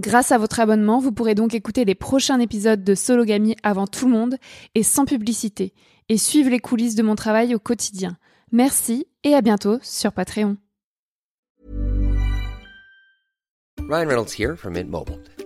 Grâce à votre abonnement, vous pourrez donc écouter les prochains épisodes de Sologamy avant tout le monde et sans publicité, et suivre les coulisses de mon travail au quotidien. Merci et à bientôt sur Patreon.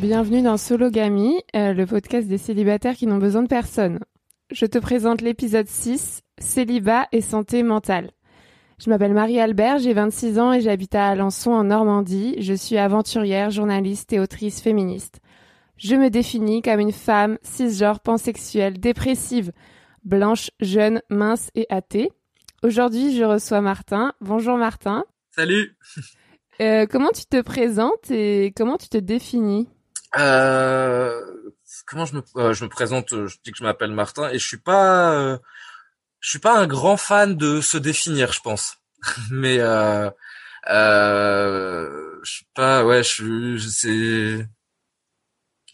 Bienvenue dans Sologamy, euh, le podcast des célibataires qui n'ont besoin de personne. Je te présente l'épisode 6, Célibat et santé mentale. Je m'appelle Marie-Albert, j'ai 26 ans et j'habite à Alençon en Normandie. Je suis aventurière, journaliste et autrice féministe. Je me définis comme une femme cisgenre, pansexuelle, dépressive, blanche, jeune, mince et athée. Aujourd'hui, je reçois Martin. Bonjour Martin. Salut. Euh, comment tu te présentes et comment tu te définis? Euh, comment je me euh, je me présente euh, Je dis que je m'appelle Martin et je suis pas euh, je suis pas un grand fan de se définir, je pense. Mais euh, euh, je suis pas ouais je suis je sais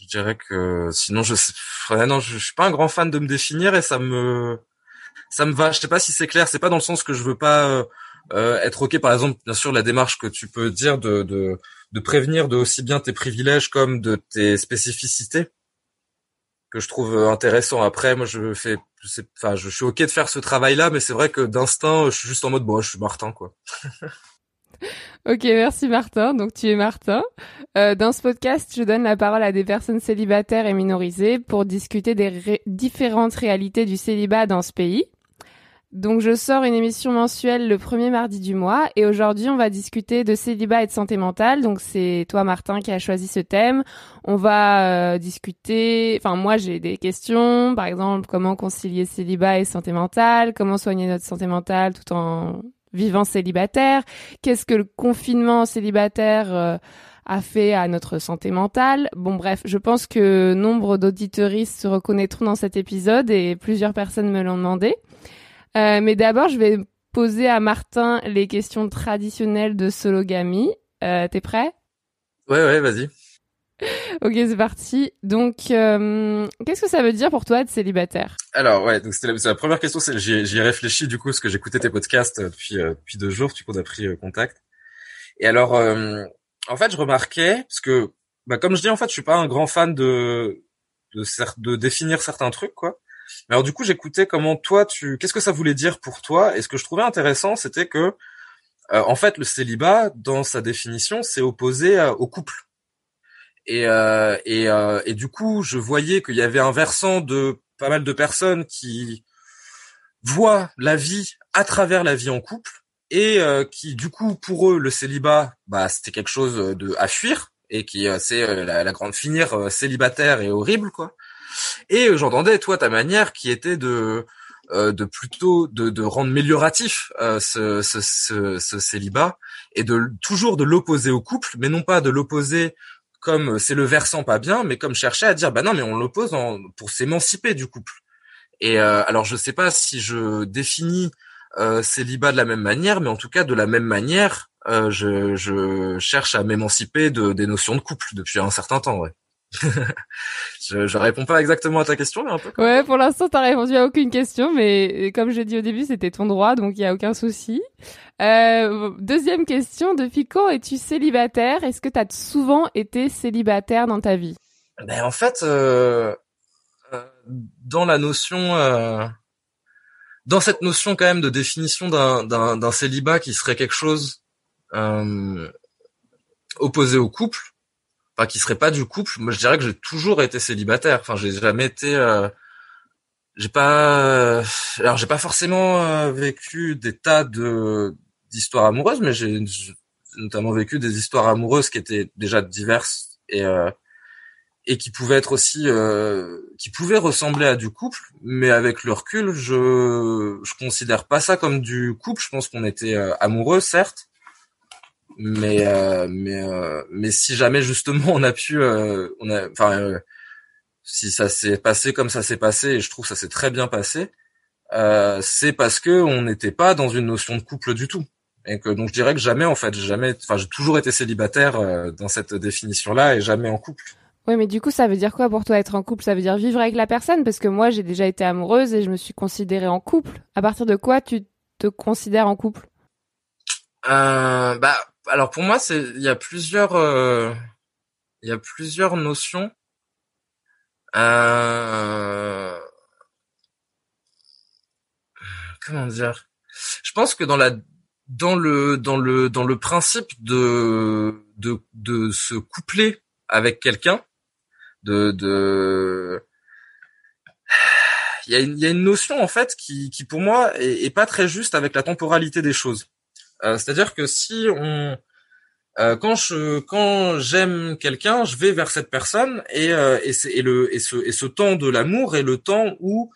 je dirais que sinon je sais non je, suis pas un grand fan de me définir et ça me ça me va. Je sais pas si c'est clair. C'est pas dans le sens que je veux pas être ok. Par exemple, bien sûr, la démarche que tu peux dire de, de de prévenir de aussi bien tes privilèges comme de tes spécificités que je trouve euh, intéressant. Après, moi, je fais, enfin, je suis ok de faire ce travail-là, mais c'est vrai que d'instinct, je suis juste en mode, bon, je suis Martin, quoi. Ok, merci Martin. Donc tu es Martin. Euh, dans ce podcast, je donne la parole à des personnes célibataires et minorisées pour discuter des différentes réalités du célibat dans ce pays. Donc je sors une émission mensuelle le premier mardi du mois et aujourd'hui on va discuter de célibat et de santé mentale. Donc c'est toi Martin qui a choisi ce thème. On va euh, discuter, enfin moi j'ai des questions, par exemple comment concilier célibat et santé mentale, comment soigner notre santé mentale tout en vivant célibataire, qu'est-ce que le confinement célibataire euh, a fait à notre santé mentale? Bon bref, je pense que nombre d'auditeuristes se reconnaîtront dans cet épisode et plusieurs personnes me l'ont demandé. Euh, mais d'abord, je vais poser à Martin les questions traditionnelles de Sologamy. Euh, T'es prêt? Ouais, ouais, vas-y. Ok, c'est parti. Donc, euh, qu'est-ce que ça veut dire pour toi être célibataire? Alors ouais, donc c'était la, c'est la première question. J'y, ai- réfléchi du coup parce que j'écoutais tes podcasts euh, depuis euh, depuis deux jours. Du coup, on a pris contact. Et alors, euh, en fait, je remarquais parce que, bah, comme je dis, en fait, je suis pas un grand fan de de, de définir certains trucs, quoi. Mais alors du coup, j'écoutais comment toi, tu, qu'est-ce que ça voulait dire pour toi? Et ce que je trouvais intéressant, c'était que, euh, en fait, le célibat, dans sa définition, c'est opposé euh, au couple. Et, euh, et, euh, et du coup, je voyais qu'il y avait un versant de pas mal de personnes qui voient la vie à travers la vie en couple et euh, qui, du coup, pour eux, le célibat, bah, c'était quelque chose de à fuir et qui, c'est la, la grande finir célibataire et horrible, quoi. Et euh, j'entendais, toi, ta manière qui était de euh, de plutôt de, de rendre amélioratif euh, ce, ce, ce, ce célibat et de toujours de l'opposer au couple, mais non pas de l'opposer comme c'est le versant pas bien, mais comme chercher à dire bah non mais on l'oppose pour s'émanciper du couple. Et euh, alors je sais pas si je définis euh, célibat de la même manière, mais en tout cas de la même manière, euh, je, je cherche à m'émanciper de, des notions de couple depuis un certain temps. Ouais. je, je réponds pas exactement à ta question, mais un peu. Ouais, pour l'instant, t'as répondu à aucune question, mais comme je l'ai dit au début, c'était ton droit, donc il y a aucun souci. Euh, deuxième question, depuis quand es-tu célibataire? Est-ce que t'as souvent été célibataire dans ta vie? Ben en fait, euh, euh, dans la notion, euh, dans cette notion quand même de définition d'un célibat qui serait quelque chose euh, opposé au couple, enfin qui serait pas du couple, moi je dirais que j'ai toujours été célibataire. Enfin, j'ai jamais été, euh, j'ai pas, alors j'ai pas forcément euh, vécu des tas de d'histoires amoureuses, mais j'ai j'ai notamment vécu des histoires amoureuses qui étaient déjà diverses et euh, et qui pouvaient être aussi euh, qui pouvaient ressembler à du couple. Mais avec le recul je je considère pas ça comme du couple. Je pense qu'on était euh, amoureux certes mais euh, mais euh, mais si jamais justement on a pu euh, on a enfin euh, si ça s'est passé comme ça s'est passé et je trouve que ça s'est très bien passé euh, c'est parce que on n'était pas dans une notion de couple du tout. Et que donc je dirais que jamais en fait j'ai jamais enfin j'ai toujours été célibataire euh, dans cette définition là et jamais en couple. Ouais, mais du coup, ça veut dire quoi pour toi être en couple? Ça veut dire vivre avec la personne? Parce que moi, j'ai déjà été amoureuse et je me suis considérée en couple. À partir de quoi tu te considères en couple? Euh, bah, alors pour moi, c'est il y a plusieurs euh, il y a plusieurs notions. Euh, comment dire? Je pense que dans la dans le dans le dans le principe de de de se coupler avec quelqu'un, de de il y a une il y a une notion en fait qui qui pour moi est, est pas très juste avec la temporalité des choses. Euh, C'est-à-dire que si on euh, quand je quand j'aime quelqu'un, je vais vers cette personne et euh, et, et le et ce et ce temps de l'amour est le temps où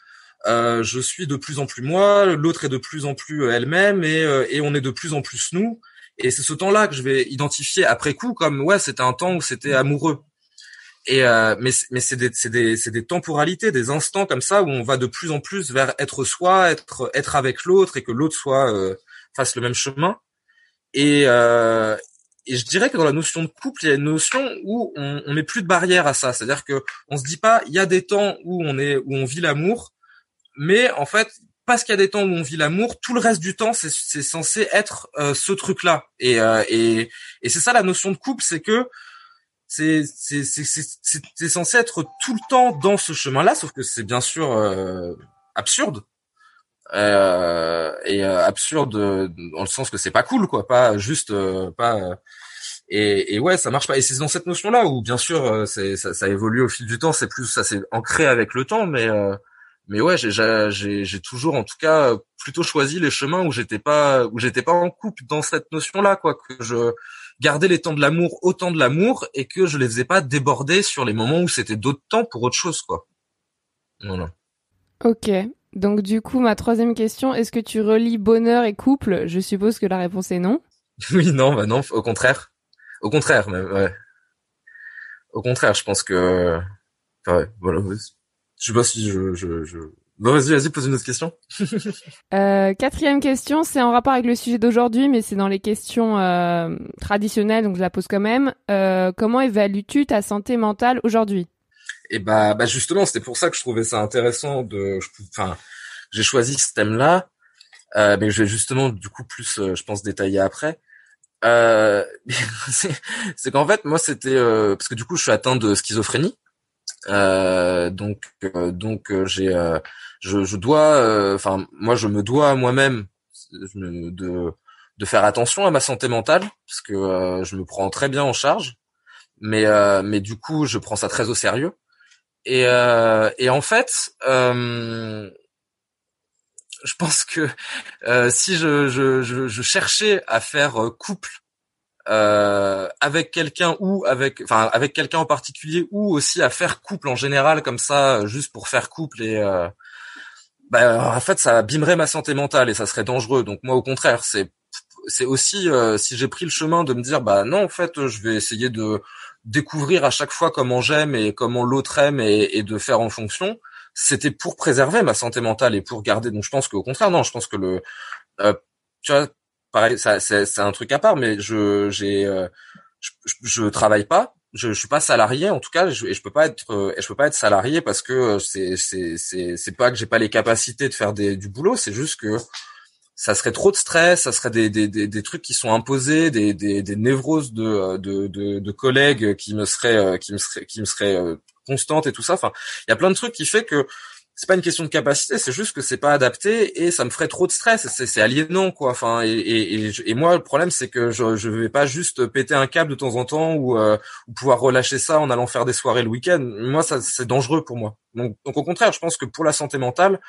euh, je suis de plus en plus moi, l'autre est de plus en plus elle-même et euh, et on est de plus en plus nous. Et c'est ce temps-là que je vais identifier après coup comme ouais c'était un temps où c'était amoureux. Et euh, mais mais c'est des c'est des c'est des temporalités, des instants comme ça où on va de plus en plus vers être soi, être être avec l'autre et que l'autre soit fasse le même chemin. Et euh, et je dirais que dans la notion de couple, il y a une notion où on, on met plus de barrière à ça. C'est-à-dire que on se dit pas, il y a des temps où on est, où on vit l'amour, mais en fait, parce qu'il y a des temps où on vit l'amour, tout le reste du temps, c'est, censé être euh, ce truc-là. Et, euh, et, et c'est ça la notion de couple, c'est que c'est censé être tout le temps dans ce chemin-là, sauf que c'est bien sûr euh, absurde. Euh, et euh, absurde dans le sens que c'est pas cool quoi. Pas juste euh, pas euh, et, et ouais ça marche pas. Et c'est dans cette notion là où bien sûr c'est ça, ça évolue au fil du temps. C'est plus ça s'est ancré avec le temps mais euh, mais ouais j'ai toujours en tout cas plutôt choisi les chemins où j'étais pas où j'étais pas en couple dans cette notion là quoi. Que je gardais les temps de l'amour autant de l'amour et que je les faisais pas déborder sur les moments où c'était d'autres temps pour autre chose quoi. Voilà. Ok. Donc du coup, ma troisième question, est-ce que tu relis bonheur et couple? Je suppose que la réponse est non. Oui, non, bah non, au contraire. Au contraire, même, ouais. Au contraire, je pense que, enfin, ouais, voilà. ouais. Je sais pas si je, je, je... Bon, vas-y, vas-y, pose une autre question. Euh, quatrième question, c'est en rapport avec le sujet d'aujourd'hui, mais c'est dans les questions euh, traditionnelles, donc je la pose quand même. Euh, comment évalues-tu ta santé mentale aujourd'hui? Et bah, bah justement, c'était pour ça que je trouvais ça intéressant de, enfin, j'ai choisi ce thème-là, euh, mais je vais justement du coup plus, euh, je pense, détailler après. Euh, c'est qu'en fait, moi, c'était euh, parce que du coup, je suis atteint de schizophrénie, euh, donc donc j'ai, je, je dois, enfin, moi, je me dois à moi-même de de faire attention à ma santé mentale parce que je me prends très bien en charge, mais euh, mais du coup, je prends ça très au sérieux. Et, euh, et en fait, euh, je pense que euh, si je, je, je, je cherchais à faire euh, couple euh, avec quelqu'un ou avec, enfin avec quelqu'un en particulier ou aussi à faire couple en général comme ça, euh, juste pour faire couple et euh, bah, en fait ça abîmerait ma santé mentale et ça serait dangereux. Donc moi au contraire, c'est c'est aussi euh, si j'ai pris le chemin de me dire bah non en fait je vais essayer de découvrir à chaque fois comment j'aime et comment l'autre aime et, et de faire en fonction, c'était pour préserver ma santé mentale et pour garder. Donc je pense qu'au contraire, non, je pense que le, euh, tu vois, pareil, ça, c'est, un truc à part, mais je, j'ai, euh, je, je, travaille pas, je, je suis pas salarié en tout cas, et je peux pas être, euh, et je peux pas être salarié parce que euh, c'est, c'est, c'est, c'est pas que j'ai pas les capacités de faire des, du boulot, c'est juste que ça serait trop de stress, ça serait des, des, des, des trucs qui sont imposés, des, des, des névroses de, de, de, de collègues qui me seraient, euh, qui me seraient, qui me seraient euh, constantes et tout ça. Enfin, il y a plein de trucs qui fait que c'est pas une question de capacité, c'est juste que c'est pas adapté et ça me ferait trop de stress. C'est, c'est aliénant quoi. Enfin, et, et, et, moi le problème c'est que je, je vais pas juste péter un câble de temps en temps ou, euh, ou pouvoir relâcher ça en allant faire des soirées le week-end. Moi ça c'est dangereux pour moi. Donc au contraire, je pense que pour la santé mentale,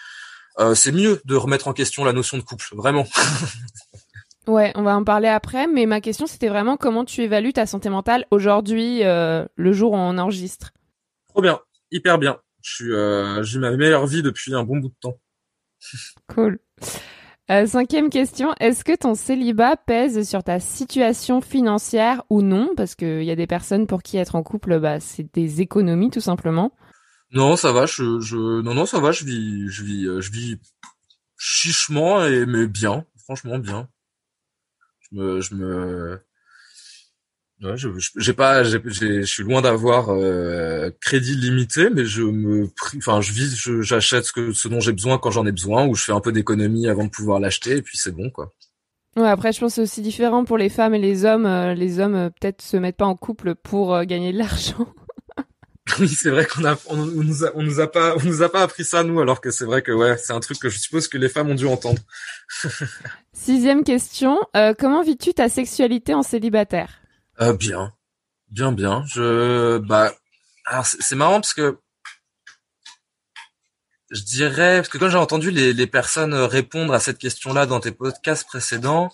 euh, c'est mieux de remettre en question la notion de couple, vraiment. Ouais, on va en parler après, mais ma question c'était vraiment comment tu évalues ta santé mentale aujourd'hui, euh, le jour où on enregistre? Trop bien, hyper bien. Euh, j'ai ma meilleure vie depuis un bon bout de temps. Cool. Cinquième question, est-ce que ton célibat pèse sur ta situation financière ou non? Parce qu'il y a des personnes pour qui être en couple, bah, c'est des économies tout simplement. Non, ça va, je, je, non, non, ça va, je vis, je vis, euh, je vis chichement et mais bien, franchement bien. Je me, je me, ouais, je, j'ai pas, j'ai, je suis loin d'avoir euh, crédit limité, mais je me, enfin, je vis, je- j'achète ce que, ce dont j'ai besoin quand j'en ai besoin, ou je fais un peu d'économie avant de pouvoir l'acheter, et puis c'est bon, quoi. Ouais, après, je pense que c'est aussi différent pour les femmes et les hommes. Euh, les hommes, peut-être, se mettent pas en couple pour gagner de l'argent. Oui, c'est vrai qu'on a, on, on nous a, on nous a pas, on nous a pas appris ça nous, alors que c'est vrai que ouais, c'est un truc que je suppose que les femmes ont dû entendre. Sixième question, euh, comment vis-tu ta sexualité en célibataire? Euh, bien, bien, bien. Je, bah, alors c'est c'est marrant parce que je dirais parce que quand j'ai entendu les, les personnes répondre à cette question-là dans tes podcasts précédents,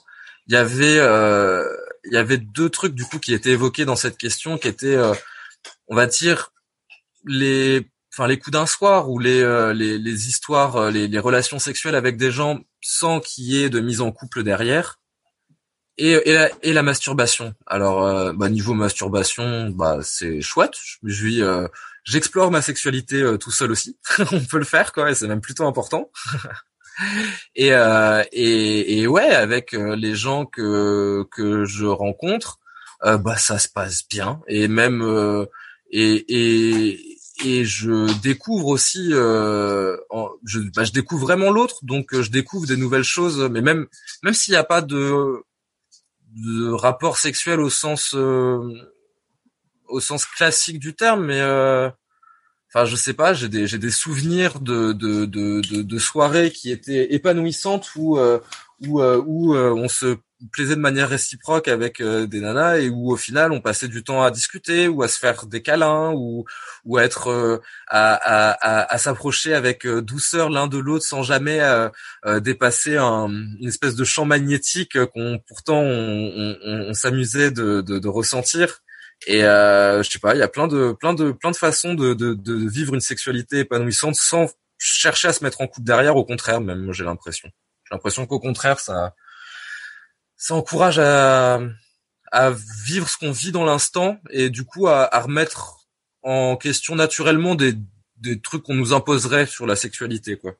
il y avait, euh, il y avait deux trucs du coup qui étaient évoqués dans cette question, qui étaient, euh, on va dire, les, enfin les coups d'un soir ou les, euh, les, les histoires, euh, les, les relations sexuelles avec des gens sans qu'il y ait de mise en couple derrière. Et, et, la, et la masturbation. Alors, euh, bah, niveau masturbation, bah, c'est chouette. Je, vis, euh, j'explore ma sexualité euh, tout seul aussi. On peut le faire, quoi. C'est même plutôt important. et, euh, et, et ouais, avec les gens que que je rencontre, bah, ça se passe bien. Et même et, et et je découvre aussi, euh, je, bah, je découvre vraiment l'autre, donc euh, je découvre des nouvelles choses. Mais même même s'il n'y a pas de de rapport sexuel au sens euh, au sens classique du terme mais euh, enfin je sais pas j'ai des j'ai des souvenirs de de de de, de soirées qui étaient épanouissantes où euh, où euh, où on se plaisait de manière réciproque avec euh, des nanas et où au final on passait du temps à discuter ou à se faire des câlins ou ou à être euh, à à, à, s'approcher avec euh, douceur l'un de l'autre sans jamais euh, euh, dépasser un, une espèce de champ magnétique qu'on pourtant on, on, on- s'amusait de, de, de ressentir. Et euh, je sais pas il y a plein de plein de plein de façons de, de, de vivre une sexualité épanouissante sans chercher à se mettre en couple derrière au contraire même j'ai l'impression. J'ai l'impression qu'au contraire ça ça encourage à à vivre ce qu'on vit dans l'instant et du coup à, à remettre en question naturellement des, des trucs qu'on nous imposerait sur la sexualité, quoi.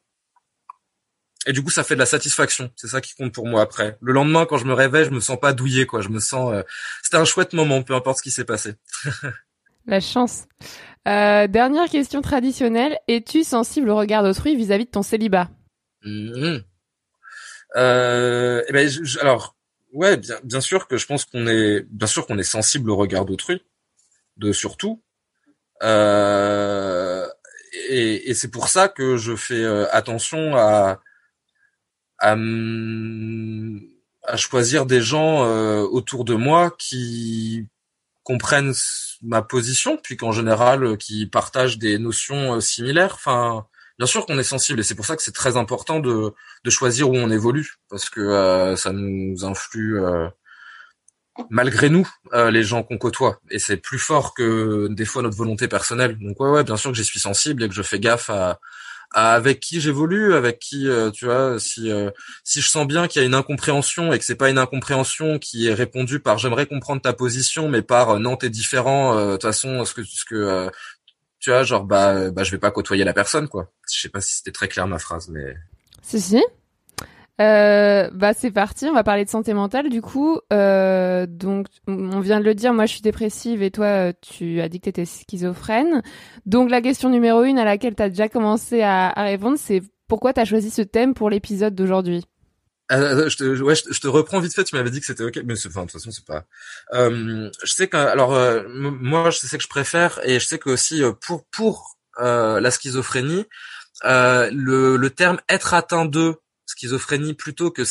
Et du coup, ça fait de la satisfaction. C'est ça qui compte pour moi après. Le lendemain, quand je me réveille, je me sens pas douillé, quoi. Je me sens. euh, C'était un chouette moment, peu importe ce qui s'est passé. La chance. Euh, dernière question traditionnelle. Es-tu sensible au regard d'autrui vis-à-vis de ton célibat? Mhm. Euh, eh ben, je- je- alors, ouais, bien, bien sûr que je pense qu'on est, bien sûr qu'on est sensible au regard d'autrui, de surtout. Euh, et, et c'est pour ça que je fais euh, attention à à, à choisir des gens euh, autour de moi qui comprennent ma position, puis qu'en général euh, qui partagent des notions similaires. Enfin, bien sûr qu'on est sensible, et c'est pour ça que c'est très important de de choisir où on évolue, parce que euh, ça nous influe euh, malgré nous, euh, les gens qu'on côtoie, et c'est plus fort que des fois notre volonté personnelle. Donc ouais, ouais, bien sûr que j'y suis sensible et que je fais gaffe à, à avec qui j'évolue, avec qui, euh, tu vois, si euh, si je sens bien qu'il y a une incompréhension et que c'est pas une incompréhension qui est répondue par j'aimerais comprendre ta position, mais par euh, non t'es différent, de toute façon ce que ce que tu vois, genre bah bah je vais pas côtoyer la personne quoi. Je sais pas si c'était très clair ma phrase, mais Si, si. Euh, bah c'est parti, on va parler de santé mentale du coup. Euh, donc on vient de le dire, moi je suis dépressive et toi euh, tu as dit que tu étais schizophrène. Donc la question numéro une à laquelle tu as déjà commencé à, à répondre, c'est pourquoi tu as choisi ce thème pour l'épisode d'aujourd'hui? Euh, je, te, ouais, je, te- reprends vite fait. Tu m'avais dit que c'était ok, mais enfin, de toute façon, c'est pas. Euh, je sais que, alors, euh, moi, je sais que je préfère, et je sais que aussi euh, pour pour euh, la schizophrénie, euh, le, le terme être atteint de schizophrénie plutôt que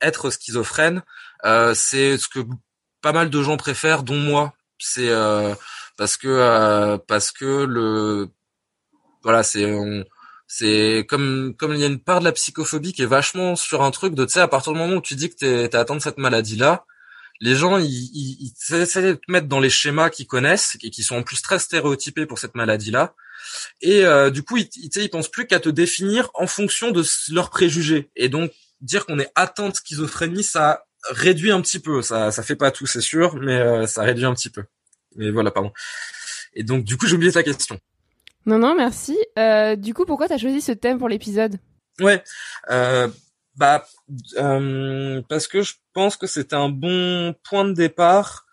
être schizophrène, c'est ce que pas mal de gens préfèrent, dont moi. C'est parce que parce que le voilà, c'est on- c'est comme comme il y a une part de la psychophobie qui est vachement sur un truc de tu sais à partir du moment où tu dis que t'es t'es atteint de cette maladie là les gens ils, ils, ils essaient de te mettre dans les schémas qu'ils connaissent et qui sont en plus très stéréotypés pour cette maladie là et euh, du coup ils, ils, ils pensent plus qu'à te définir en fonction de leurs préjugés. Et donc dire qu'on est atteint de schizophrénie ça réduit un petit peu. Ça ça fait pas tout c'est sûr mais euh, ça réduit un petit peu. Mais voilà pardon. Et donc du coup j'ai oublié ta question Non, non, merci. Euh, du coup, pourquoi tu as choisi ce thème pour l'épisode? Ouais, euh, bah euh, parce que je pense que c'était un bon point de départ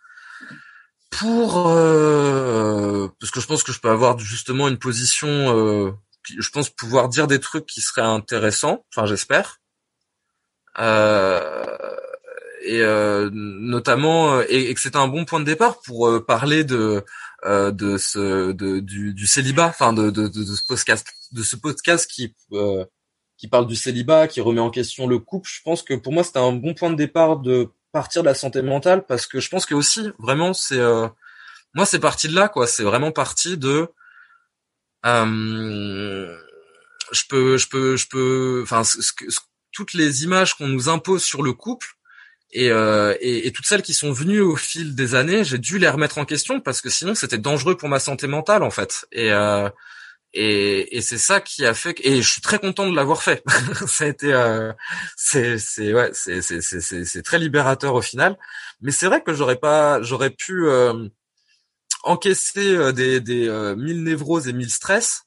pour euh, parce que je pense que je peux avoir justement une position, euh, je pense pouvoir dire des trucs qui seraient intéressants, enfin j'espère, euh, et euh, notamment euh, et, et que c'était un bon point de départ pour euh, parler de de ce de, du, du célibat, enfin de, de, de, ce podcast de ce podcast qui qui parle du célibat, qui remet en question le couple. Je pense que pour moi c'était un bon point de départ de partir de la santé mentale parce que je pense que aussi vraiment c'est euh, moi c'est parti de là quoi. C'est vraiment parti de euh, je peux je peux je peux enfin toutes les images qu'on nous impose sur le couple et, euh, et, et toutes celles qui sont venues au fil des années, j'ai dû les remettre en question parce que sinon c'était dangereux pour ma santé mentale en fait. Et euh, et, et c'est ça qui a fait et je suis très content de l'avoir fait. ça a été euh, c'est c'est ouais c'est c'est c'est c'est très libérateur au final. Mais c'est vrai que j'aurais pas j'aurais pu euh, encaisser euh, des des euh, mille névroses et mille stress.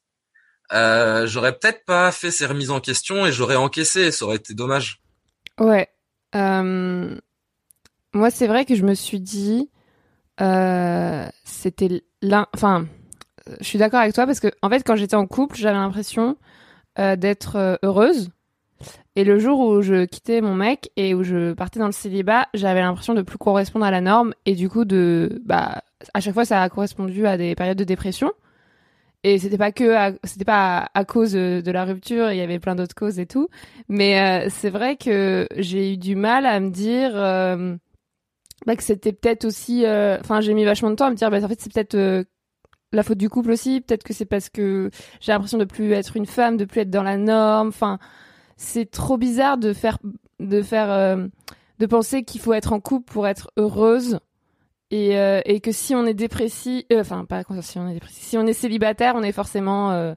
J'aurais peut-être pas fait ces remises en question et j'aurais encaissé. Ça aurait été dommage. Ouais. Euh, moi, c'est vrai que je me suis dit, euh, c'était l'un. Enfin, je suis d'accord avec toi parce que, en fait, quand j'étais en couple, j'avais l'impression euh, d'être heureuse. Et le jour où je quittais mon mec et où je partais dans le célibat, j'avais l'impression de plus correspondre à la norme et du coup de, bah, à chaque fois, ça a correspondu à des périodes de dépression. Et c'était pas que, c'était pas à, cause de, la rupture, il y avait plein d'autres causes et tout. Mais euh, c'est vrai que j'ai eu du mal à me dire euh, bah, que c'était peut-être aussi. euh, Enfin, j'ai mis vachement de temps à me dire, bah, en fait, c'est peut-être la faute du couple aussi. Peut-être que c'est parce que j'ai l'impression de plus être une femme, de plus être dans la norme. Enfin, c'est trop bizarre de faire, de faire, de penser qu'il faut être en couple pour être heureuse. Et, euh, et que si on est dépressif, euh, enfin pas si on est dépressif, si on est célibataire, on est forcément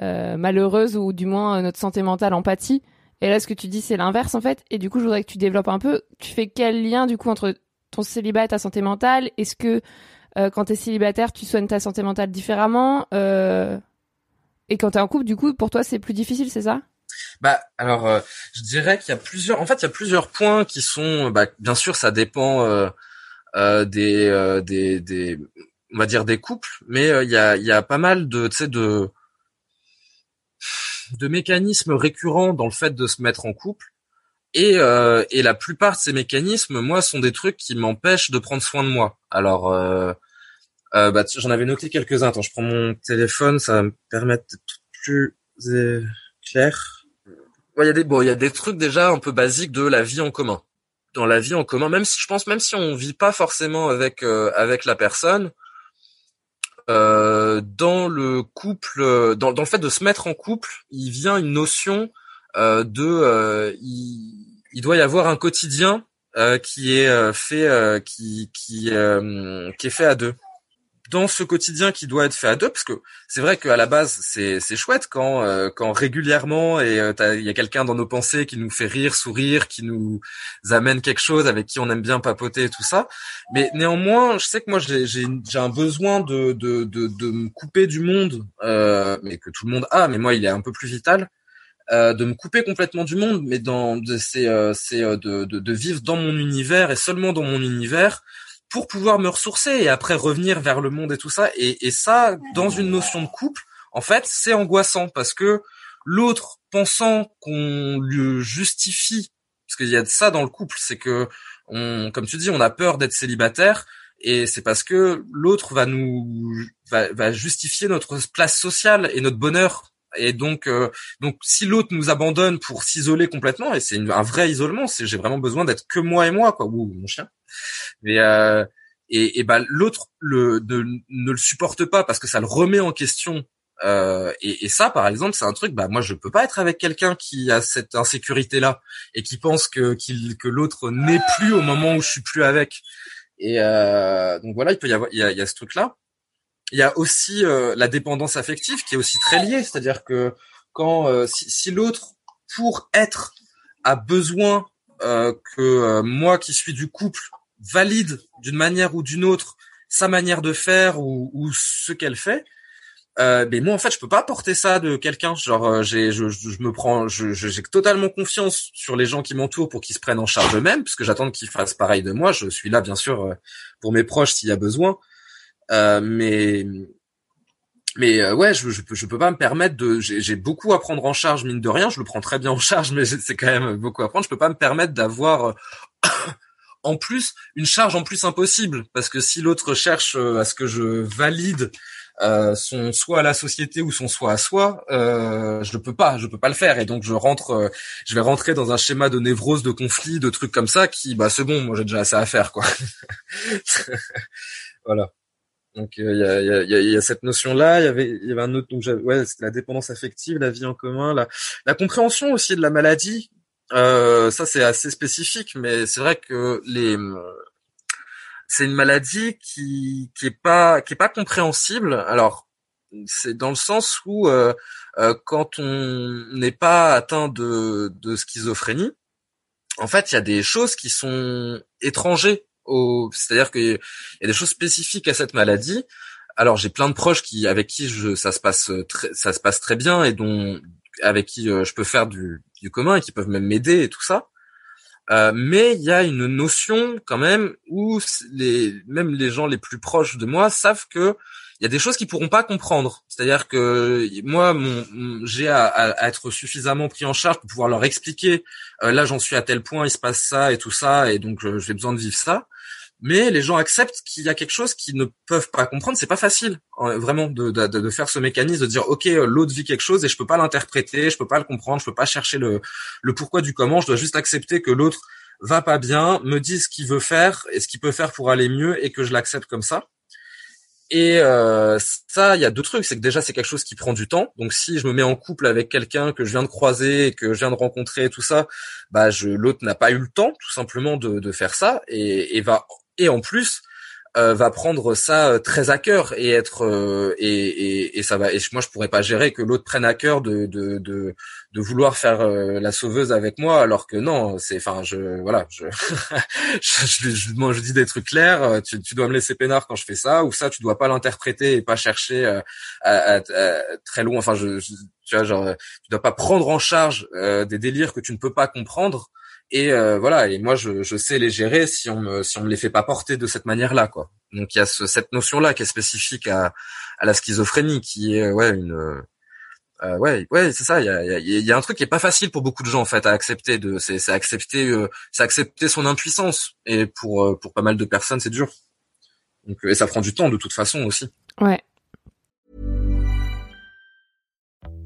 euh, malheureuse ou du moins notre santé mentale empathie. Et là, ce que tu dis, c'est l'inverse en fait. Et du coup, je voudrais que tu développes un peu. Tu fais quel lien du coup entre ton célibat et ta santé mentale? Est-ce que euh, quand t'es célibataire, tu soignes ta santé mentale différemment Et quand t'es en couple, du coup, pour toi, c'est plus difficile, c'est ça? Bah alors, je dirais qu'il y a plusieurs. En fait, il y a plusieurs points qui sont. Bah, bien sûr, ça dépend des, euh, des des on va dire des couples, mais euh, il y a il y a pas mal de tu sais de de mécanismes récurrents dans le fait de se mettre en couple. Et, euh, et la plupart de ces mécanismes, moi, sont des trucs qui m'empêchent de prendre soin de moi. Alors, euh, euh, bah, j'en avais noté quelques-uns. Attends, je prends mon téléphone, ça va me permettre d'être plus euh, clair. Il y a des bon, il y a des trucs déjà un peu basiques de la vie en commun. Dans la vie en commun, même si je pense, même si on vit pas forcément avec euh, avec la personne, euh, dans le couple, euh, dans, dans le fait de se mettre en couple, il vient une notion euh, de, euh, il, il doit y avoir un quotidien euh, qui est fait, qui qui qui est fait à deux. Dans ce quotidien qui doit être fait à deux, parce que c'est vrai qu'à la base c'est c'est chouette quand euh, quand régulièrement et euh, il y a quelqu'un dans nos pensées qui nous fait rire, sourire, qui nous amène quelque chose avec qui on aime bien papoter et tout ça. Mais néanmoins, je sais que moi j'ai j'ai j'ai un besoin de de de de me couper du monde, euh, mais que tout le monde a, mais moi il est un peu plus vital, euh, de me couper complètement du monde, mais dans de c'est euh, c'est euh, de, de de vivre dans mon univers et seulement dans mon univers pour pouvoir me ressourcer et après revenir vers le monde et tout ça. Et et ça dans une notion de couple, en fait, c'est angoissant parce que l'autre pensant qu'on lui justifie parce qu'il y a de ça dans le couple, c'est que on, comme tu dis, on a peur d'être célibataire et c'est parce que l'autre va nous va, va justifier notre place sociale et notre bonheur. Et donc, euh, donc si l'autre nous abandonne pour s'isoler complètement, et c'est un vrai isolement, c'est j'ai vraiment besoin d'être que moi et moi, quoi, ou mon chien. Mais euh, et, et bah l'autre le ne, ne le supporte pas parce que ça le remet en question. Euh, et, et ça, par exemple, c'est un truc. Bah moi, je peux pas être avec quelqu'un qui a cette insécurité là et qui pense que qu'il que l'autre n'est plus au moment où je suis plus avec. Et euh, donc voilà, il peut y avoir, il y a, il y a ce truc-là. Il y a aussi euh, la dépendance affective qui est aussi très liée, c'est-à-dire que quand euh, si, si l'autre pour être a besoin euh, que euh, moi qui suis du couple valide d'une manière ou d'une autre sa manière de faire ou, ou ce qu'elle fait, euh, mais moi en fait je peux pas porter ça de quelqu'un. Genre euh, j'ai je, je, me prends je j'ai totalement confiance sur les gens qui m'entourent pour qu'ils se prennent en charge eux-mêmes puisque j'attends qu'ils fassent pareil de moi. Je suis là bien sûr euh, pour mes proches s'il y a besoin mais mais euh, ouais je je je peux pas me permettre de j'ai beaucoup à prendre en charge mine de rien. Je le prends très bien en charge mais c'est quand même beaucoup à prendre. Je peux pas me permettre d'avoir euh, en plus une charge en plus impossible. Parce que si l'autre cherche euh, à ce que je valide euh, son soit à la société ou son soit à soi, euh, je ne peux pas, je peux pas le faire. Et donc je rentre, euh, je vais rentrer dans un schéma de névrose, de conflit, de trucs comme ça qui, bah c'est bon, moi j'ai déjà assez à faire quoi. voilà. Donc euh, il y, a, y, a, y a- y a cette notion là, il y avait il y avait un autre donc ouais la dépendance affective, la vie en commun, la la compréhension aussi de la maladie. Euh, ça c'est assez spécifique, mais c'est vrai que les c'est une maladie qui qui est pas qui est pas compréhensible. Alors c'est dans le sens où euh, euh, quand on n'est pas atteint de de schizophrénie, en fait il y a des choses qui sont étrangers au c'est-à-dire qu'il y a des choses spécifiques à cette maladie. Alors j'ai plein de proches qui avec qui je ça se passe très ça se passe très bien et dont avec qui euh, je peux faire du du commun et qui peuvent même m'aider et tout ça. Euh, mais il y a une notion quand même où les, même les gens les plus proches de moi savent que il y a des choses qu'ils pourront pas comprendre. C'est-à-dire que moi, mon, mon- j'ai à- à être suffisamment pris en charge pour pouvoir leur expliquer. euh, là, j'en suis à tel point, il se passe ça et tout ça, et donc euh, j'ai besoin de vivre ça. Mais les gens acceptent qu'il y a quelque chose qu'ils ne peuvent pas comprendre. C'est pas facile, euh, vraiment, de, de, de faire ce mécanisme de dire, ok, euh, l'autre vit quelque chose et je peux pas l'interpréter, je peux pas le comprendre, je peux pas chercher le, le pourquoi du comment. Je dois juste accepter que l'autre va pas bien, me dit ce qu'il veut faire et ce qu'il peut faire pour aller mieux et que je l'accepte comme ça. Et euh, ça, il y a deux trucs. C'est que déjà, c'est quelque chose qui prend du temps. Donc, si je me mets en couple avec quelqu'un que je viens de croiser et que je viens de rencontrer et tout ça, bah, l'autre n'a pas eu le temps, tout simplement, de, de faire ça et, et va et en plus euh, va prendre ça euh, très à cœur et être euh, et, et, et ça va. Et moi, je pourrais pas gérer que l'autre prenne à cœur de de de de vouloir faire euh, la sauveuse avec moi alors que non c'est enfin je voilà je je, je, je, moi, je dis des trucs clairs euh, tu, tu dois me laisser peinard quand je fais ça ou ça tu dois pas l'interpréter et pas chercher euh, à, à, à, très loin enfin je, tu vois genre tu dois pas prendre en charge des délires que tu ne peux pas comprendre et euh, voilà et moi je, je sais les gérer si on me si on me les fait pas porter de cette manière là quoi donc il y a ce, cette notion là qui est spécifique à à la schizophrénie qui est ouais une euh, ouais, ouais, c'est ça. Il y a, y, a, y a, un truc qui est pas facile pour beaucoup de gens en fait à accepter. De, c'est, accepter, euh, c'est accepter son impuissance. Et pour euh, pour pas mal de personnes, c'est dur. Donc, et ça prend du temps de toute façon aussi. Ouais.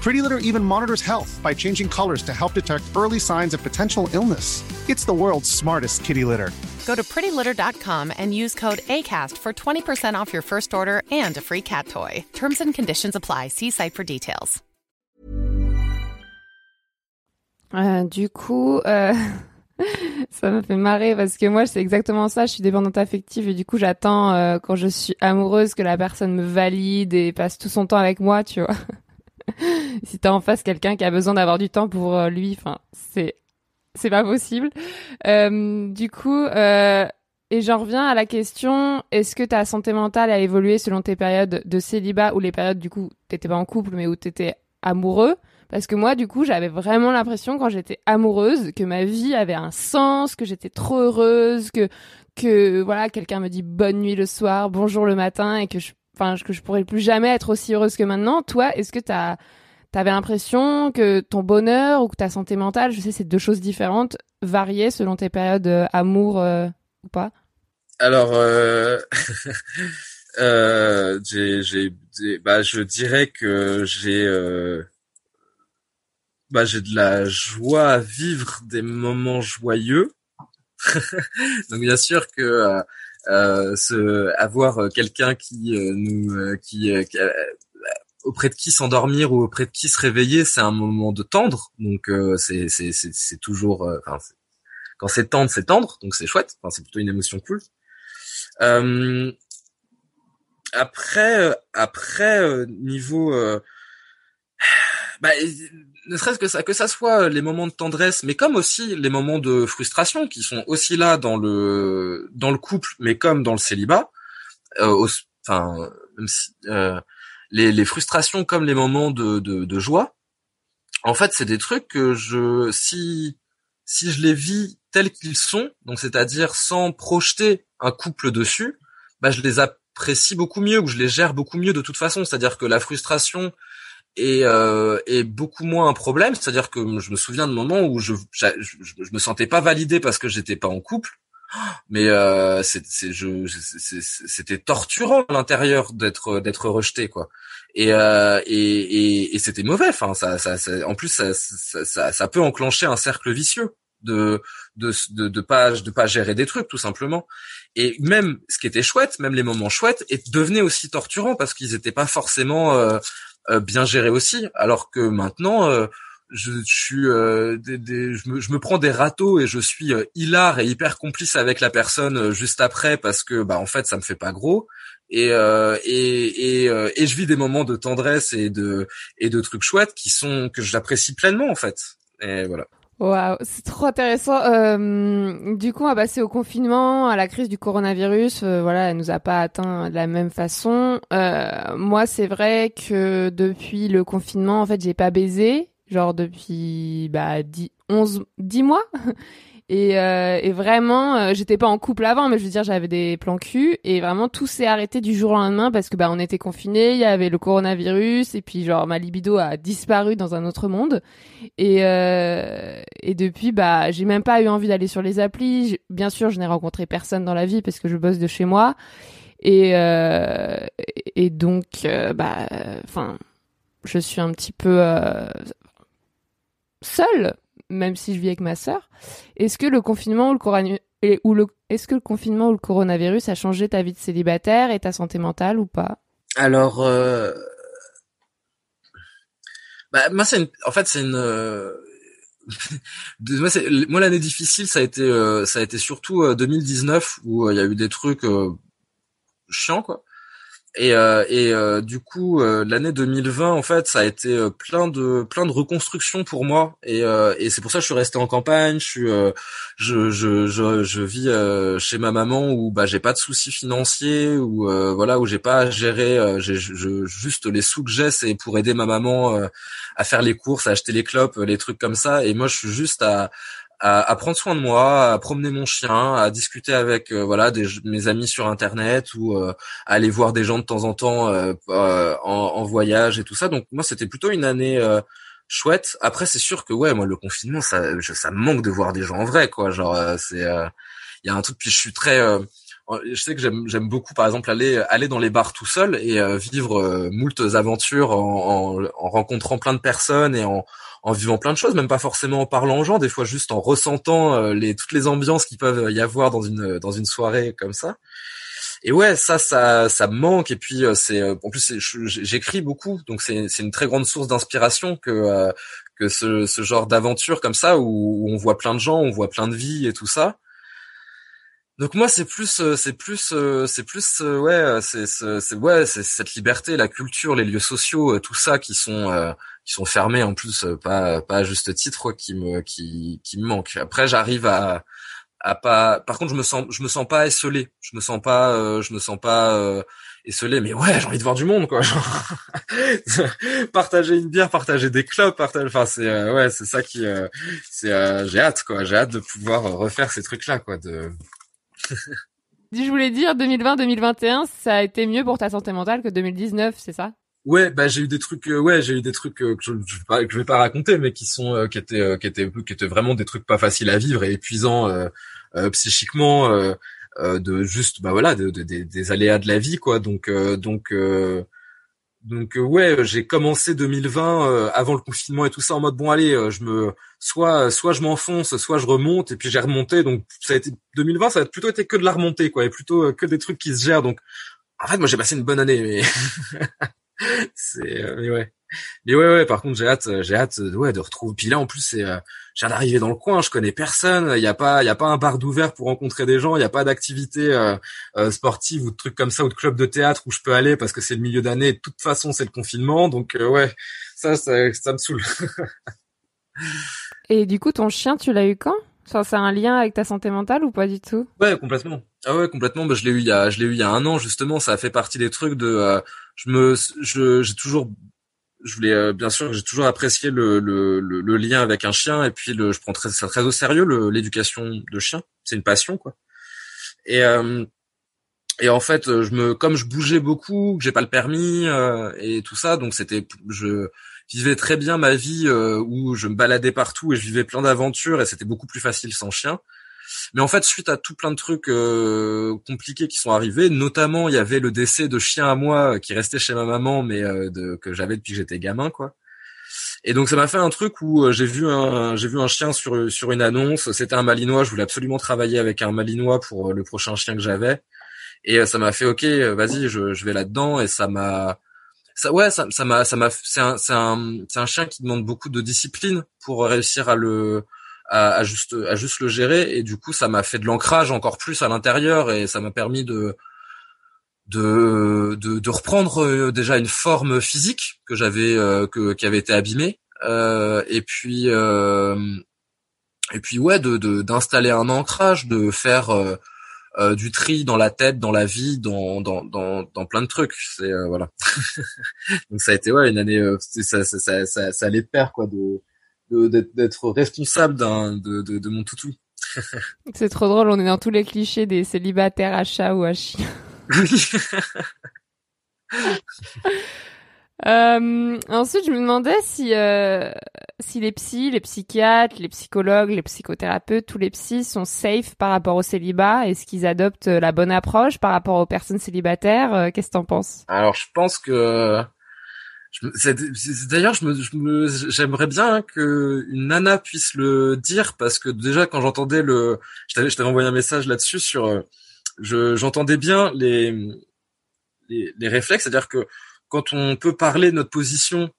Pretty Litter even monitors health by changing colors to help detect early signs of potential illness. It's the world's smartest kitty litter. Go to prettylitter.com and use code ACAST for 20% off your first order and a free cat toy. Terms and conditions apply. See site for details. Euh, du coup, euh, ça me fait marrer parce que moi, c'est exactement ça. Je suis dépendante affective et du coup, j'attends euh, quand je suis amoureuse que la personne me valide et passe tout son temps avec moi, tu vois. si t'as en face quelqu'un qui a besoin d'avoir du temps pour euh, lui, enfin, c'est c'est pas possible. Euh, du coup, euh, et j'en reviens à la question est-ce que ta santé mentale a évolué selon tes périodes de célibat ou les périodes du coup t'étais pas en couple mais où t'étais amoureux? Parce que moi, du coup, j'avais vraiment l'impression quand j'étais amoureuse que ma vie avait un sens, que j'étais trop heureuse, que que voilà, quelqu'un me dit bonne nuit le soir, bonjour le matin, et que je, que je pourrais plus jamais être aussi heureuse que maintenant. Toi, est-ce que t'as T'avais l'impression que ton bonheur ou que ta santé mentale, je sais, c'est deux choses différentes, variaient selon tes périodes euh, amour euh, ou pas? Alors, euh... euh, j'ai, bah, je dirais que j'ai, bah, j'ai de la joie à vivre des moments joyeux. Donc bien sûr que euh, euh, ce, avoir quelqu'un qui euh, nous, euh, qui, euh, qui euh, auprès de qui s'endormir ou auprès de qui se réveiller, c'est un moment de tendre. Donc euh, c'est c'est c'est toujours, euh, enfin, quand c'est tendre, c'est tendre, donc c'est chouette. Enfin, c'est plutôt une émotion cool. Euh, après, euh, après euh, niveau, euh, bah, ne serait-ce que ça, que ça soit les moments de tendresse, mais comme aussi les moments de frustration qui sont aussi là dans le dans le couple, mais comme dans le célibat. euh, enfin, euh, les, les frustrations comme les moments de, de, de joie, en fait, c'est des trucs que je, si, si je les vis tels qu'ils sont, donc c'est-à-dire sans projeter un couple dessus, bah je les apprécie beaucoup mieux ou je les gère beaucoup mieux de toute façon. C'est-à-dire que la frustration est, euh, est beaucoup moins un problème. C'est-à-dire que je me souviens de moments où je, je, je, je me sentais pas validé parce que j'étais pas en couple. Mais euh, c'était torturant à l'intérieur d'être d'être rejeté quoi. Et, euh, et, et, c'était mauvais. Enfin, ça, ça, ça- en plus, ça, ça, ça, peut enclencher un cercle vicieux de de de, pas de pas gérer des trucs tout simplement. Et même ce qui était chouette, même les moments chouettes, et devenaient aussi torturants parce qu'ils étaient pas forcément euh, bien gérés aussi. Alors que maintenant, euh, je, je suis, euh, des, des- je, me, je me prends des râteaux et je suis euh, hilar et hyper complice avec la personne euh, juste après parce que bah en fait ça me fait pas gros. Et euh, et et, euh, et je vis des moments de tendresse et de et de trucs chouettes qui sont que j'apprécie pleinement en fait. Et voilà. Waouh, c'est trop intéressant. Euh, du coup, on va passer au confinement, à la crise du coronavirus. Euh, voilà, elle nous a pas atteint de la même façon. Euh, moi, c'est vrai que depuis le confinement, en fait, j'ai pas baisé, genre depuis bah 10, 11, 10 mois. Et, euh, et vraiment, euh, j'étais pas en couple avant, mais je veux dire, j'avais des plans cul. Et vraiment, tout s'est arrêté du jour au lendemain parce que bah on était confinés, il y avait le coronavirus, et puis genre ma libido a disparu dans un autre monde. Et, euh, et depuis, bah, j'ai même pas eu envie d'aller sur les applis. Bien sûr, je n'ai rencontré personne dans la vie parce que je bosse de chez moi. Et, euh, et donc, euh, bah, enfin, je suis un petit peu euh, seule, même si je vis avec ma sœur. Est-ce que le confinement ou le corona- et- ou le, est-ce que le confinement ou le coronavirus a changé ta vie de célibataire et ta santé mentale ou pas? Alors, euh... bah, moi, c'est une... en fait, c'est une. euh, moi, moi, l'année difficile, ça a été, euh, ça a été surtout euh, 2019 où euh, il y a eu des trucs chiants, quoi. Et, euh, et euh, du coup, euh, l'année 2020, en fait, ça a été euh, plein de plein de reconstruction pour moi. Et, euh, et c'est pour ça que je suis resté en campagne. Je suis, euh, je, je, je, je vis chez ma maman où bah j'ai pas de soucis financiers, où voilà où j'ai pas à gérer. j'ai je, juste les sous que j'ai, c'est pour aider ma maman à faire les courses, à acheter les clopes, les trucs comme ça. Et moi, je suis juste à à, à prendre soin de moi, à promener mon chien, à discuter avec euh, voilà des, mes amis sur internet ou euh, aller voir des gens de temps en temps euh, euh, en, en voyage et tout ça. Donc moi c'était plutôt une année euh, chouette. Après c'est sûr que ouais moi le confinement ça je, ça me manque de voir des gens en vrai quoi. Genre c'est il y a un truc puis je suis très je sais que j'aime j'aime beaucoup par exemple aller aller dans les bars tout seul et vivre moultes aventures en, en, en rencontrant plein de personnes et en en vivant plein de choses, même pas forcément en parlant aux gens, des fois juste en ressentant euh, les toutes les ambiances qui peuvent y avoir dans une dans une soirée comme ça. Et ouais, ça ça ça me manque et puis euh, c'est euh, en plus j'écris beaucoup, donc c'est une très grande source d'inspiration que euh, que ce ce genre d'aventure comme ça où, où on voit plein de gens, on voit plein de vies et tout ça. Donc moi c'est plus euh, c'est plus euh, c'est plus euh, ouais euh, c'est ouais c'est cette liberté la culture les lieux sociaux euh, tout ça qui sont euh, qui sont fermés en plus euh, pas pas à juste titre quoi, qui me qui qui me manque après j'arrive à à pas par contre je me sens je me sens pas esselé. Je me sens pas euh, je me sens pas euh, esselé mais ouais j'ai envie de voir du monde quoi partager une bière partager des clubs partager enfin c'est euh, ouais c'est ça qui euh, c'est euh, j'ai hâte quoi. J'ai hâte de pouvoir refaire ces trucs là quoi de Je voulais dire 2020-2021, ça a été mieux pour ta santé mentale que 2019, c'est ça? Ouais, bah j'ai eu des trucs, euh, ouais, j'ai eu des trucs euh, que je, je que je vais pas raconter, mais qui sont, euh, qui étaient, euh, qui étaient, qui étaient vraiment des trucs pas faciles à vivre et épuisants psychiquement, de juste, bah voilà, de, de- des- aléas de la vie, quoi. Donc, donc, donc ouais, j'ai commencé 2020 euh, avant le confinement et tout ça en mode bon allez, je me, soit, soit je m'enfonce, soit je remonte et puis j'ai remonté. Donc ça a été 2020, ça a plutôt été que de la remontée, quoi, et plutôt que des trucs qui se gèrent. Donc en fait, moi j'ai passé une bonne année, mais c'est euh, mais ouais mais ouais ouais par contre j'ai hâte euh, j'ai hâte euh, ouais de retrouver puis là en plus c'est euh, viens d'arriver dans le coin je connais personne il y a pas il y a pas un bar d'ouvert pour rencontrer des gens il y a pas d'activité euh, euh, sportive ou de trucs comme ça ou de club de théâtre où je peux aller parce que c'est le milieu d'année de toute façon c'est le confinement donc euh, ouais ça, ça ça me saoule Et du coup, ton chien, tu l'as eu quand? Enfin, ça a un lien avec ta santé mentale ou pas du tout? Ouais, complètement. Ah ouais, complètement. Bah, je l'ai eu il y a, je l'ai eu il y a un an justement. Ça a fait partie des trucs de. euh, je me, je, j'ai toujours, je voulais euh, bien sûr, j'ai toujours apprécié le, le, le, lien avec un chien et puis le, je prends très, ça très au sérieux l'éducation de chien. C'est une passion quoi. Et euh, et en fait, je me, comme je bougeais beaucoup, que j'ai pas le permis euh, et tout ça, donc c'était, je vivais très bien ma vie euh, où je me baladais partout et je vivais plein d'aventures et c'était beaucoup plus facile sans chien. Mais en fait, suite à tout plein de trucs euh, compliqués qui sont arrivés, notamment il y avait le décès de chien à moi euh, qui restait chez ma maman, mais euh, de, que j'avais depuis que j'étais gamin, quoi. Et donc ça m'a fait un truc où euh, j'ai vu un j'ai vu un chien sur sur une annonce. C'était un Malinois. Je voulais absolument travailler avec un Malinois pour euh, le prochain chien que j'avais. Et ça m'a fait ok, vas-y, je, je vais là-dedans. Et ça m'a ça ouais ça ça m'a ça m'a c'est un c'est un c'est un chien qui demande beaucoup de discipline pour réussir à le à, à juste à juste le gérer. Et du coup ça m'a fait de l'ancrage encore plus à l'intérieur et ça m'a permis de de, de, de reprendre euh, déjà une forme physique que j'avais euh, que qui avait été abîmée. Euh, et puis euh, et puis ouais de d'installer un ancrage de faire euh, euh, du tri dans la tête dans la vie dans dans dans, plein de trucs. C'est voilà. Donc ça a été ouais une année ça, ça ça ça ça allait de pair quoi de- d'être responsable d'un de, de de mon toutou C'est trop drôle, on est dans tous les clichés des célibataires à chat ou à chien. Euh, ensuite, je me demandais si, euh, si les psys, les psychiatres, les psychologues, les psychothérapeutes, tous les psys sont safe par rapport au célibat. Est-ce qu'ils adoptent la bonne approche par rapport aux personnes célibataires? Euh, Qu'est-ce que t'en penses? Alors, je pense que je me- c'est- c'est- d'ailleurs, je me, je me- j'aimerais bien hein, que une nana puisse le dire parce que déjà quand j'entendais le, je t'avais, envoyé un message là-dessus sur, euh, je, j'entendais bien les, les, réflexes, c'est-à-dire que quand on peut parler de notre position